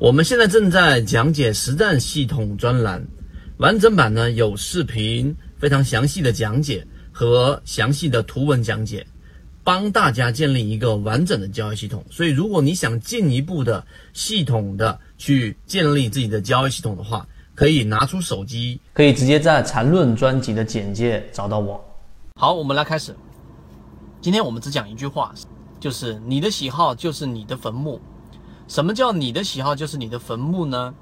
我们现在正在讲解实战系统专栏，完整版呢有视频，非常详细的讲解和详细的图文讲解，帮大家建立一个完整的交易系统。所以，如果你想进一步的系统的去建立自己的交易系统的话，可以拿出手机，可以直接在缠论专辑的简介找到我。好，我们来开始。今天我们只讲一句话，就是你的喜好就是你的坟墓。什么叫你的喜好就是你的坟墓呢？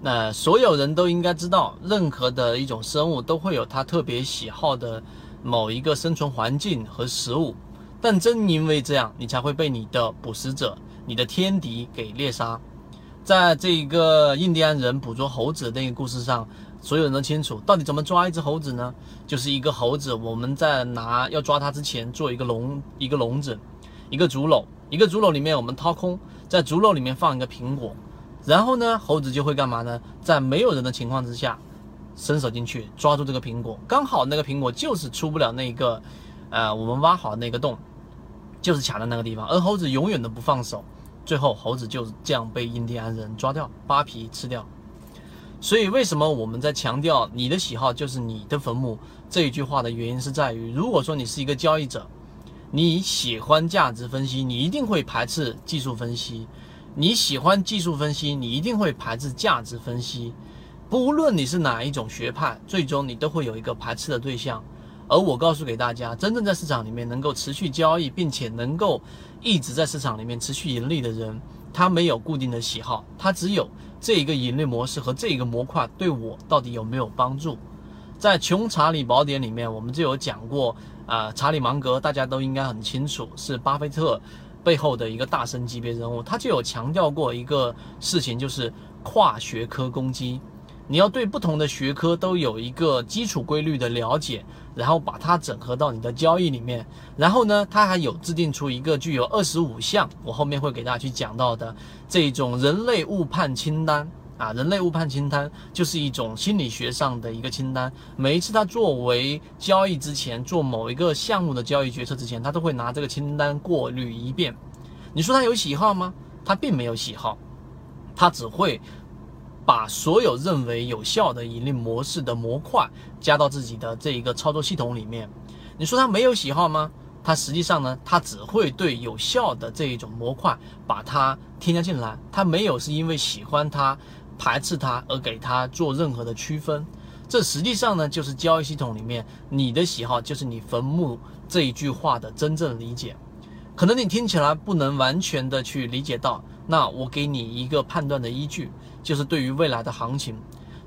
那所有人都应该知道，任何的一种生物都会有它特别喜好的某一个生存环境和食物，但正因为这样，你才会被你的捕食者、你的天敌给猎杀。在这个印第安人捕捉猴子的那个故事上，所有人都清楚，到底怎么抓一只猴子呢？就是一个猴子，我们在拿要抓它之前，做一个笼，一个笼子，一个竹篓，一个竹篓里面我们掏空。在竹篓里面放一个苹果，然后呢，猴子就会干嘛呢？在没有人的情况之下，伸手进去抓住这个苹果，刚好那个苹果就是出不了那个，呃，我们挖好那个洞，就是卡在那个地方，而猴子永远都不放手，最后猴子就这样被印第安人抓掉，扒皮吃掉。所以为什么我们在强调你的喜好就是你的坟墓这一句话的原因是在于，如果说你是一个交易者。你喜欢价值分析，你一定会排斥技术分析；你喜欢技术分析，你一定会排斥价值分析。不论你是哪一种学派，最终你都会有一个排斥的对象。而我告诉给大家，真正在市场里面能够持续交易，并且能够一直在市场里面持续盈利的人，他没有固定的喜好，他只有这一个盈利模式和这一个模块对我到底有没有帮助。在《穷查理宝典》里面，我们就有讲过。啊，查理芒格大家都应该很清楚，是巴菲特背后的一个大神级别人物。他就有强调过一个事情，就是跨学科攻击。你要对不同的学科都有一个基础规律的了解，然后把它整合到你的交易里面。然后呢，他还有制定出一个具有二十五项，我后面会给大家去讲到的这种人类误判清单。啊，人类误判清单就是一种心理学上的一个清单。每一次他作为交易之前做某一个项目的交易决策之前，他都会拿这个清单过滤一遍。你说他有喜好吗？他并没有喜好，他只会把所有认为有效的盈利模式的模块加到自己的这一个操作系统里面。你说他没有喜好吗？他实际上呢，他只会对有效的这一种模块把它添加进来。他没有是因为喜欢它。排斥它而给它做任何的区分，这实际上呢就是交易系统里面你的喜好就是你坟墓这一句话的真正理解。可能你听起来不能完全的去理解到，那我给你一个判断的依据，就是对于未来的行情，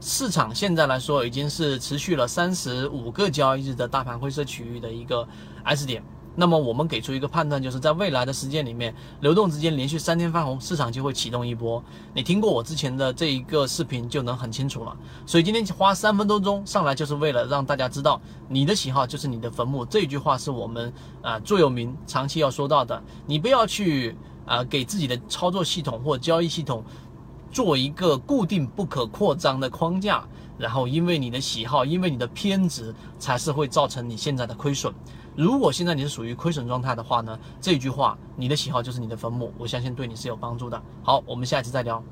市场现在来说已经是持续了三十五个交易日的大盘灰色区域的一个 S 点。那么我们给出一个判断，就是在未来的时间里面，流动资金连续三天翻红，市场就会启动一波。你听过我之前的这一个视频，就能很清楚了。所以今天花三分多钟上来，就是为了让大家知道，你的喜好就是你的坟墓。这句话是我们啊座右铭，长期要说到的。你不要去啊给自己的操作系统或交易系统做一个固定不可扩张的框架，然后因为你的喜好，因为你的偏执，才是会造成你现在的亏损。如果现在你是属于亏损状态的话呢？这句话，你的喜好就是你的坟墓，我相信对你是有帮助的。好，我们下一次再聊。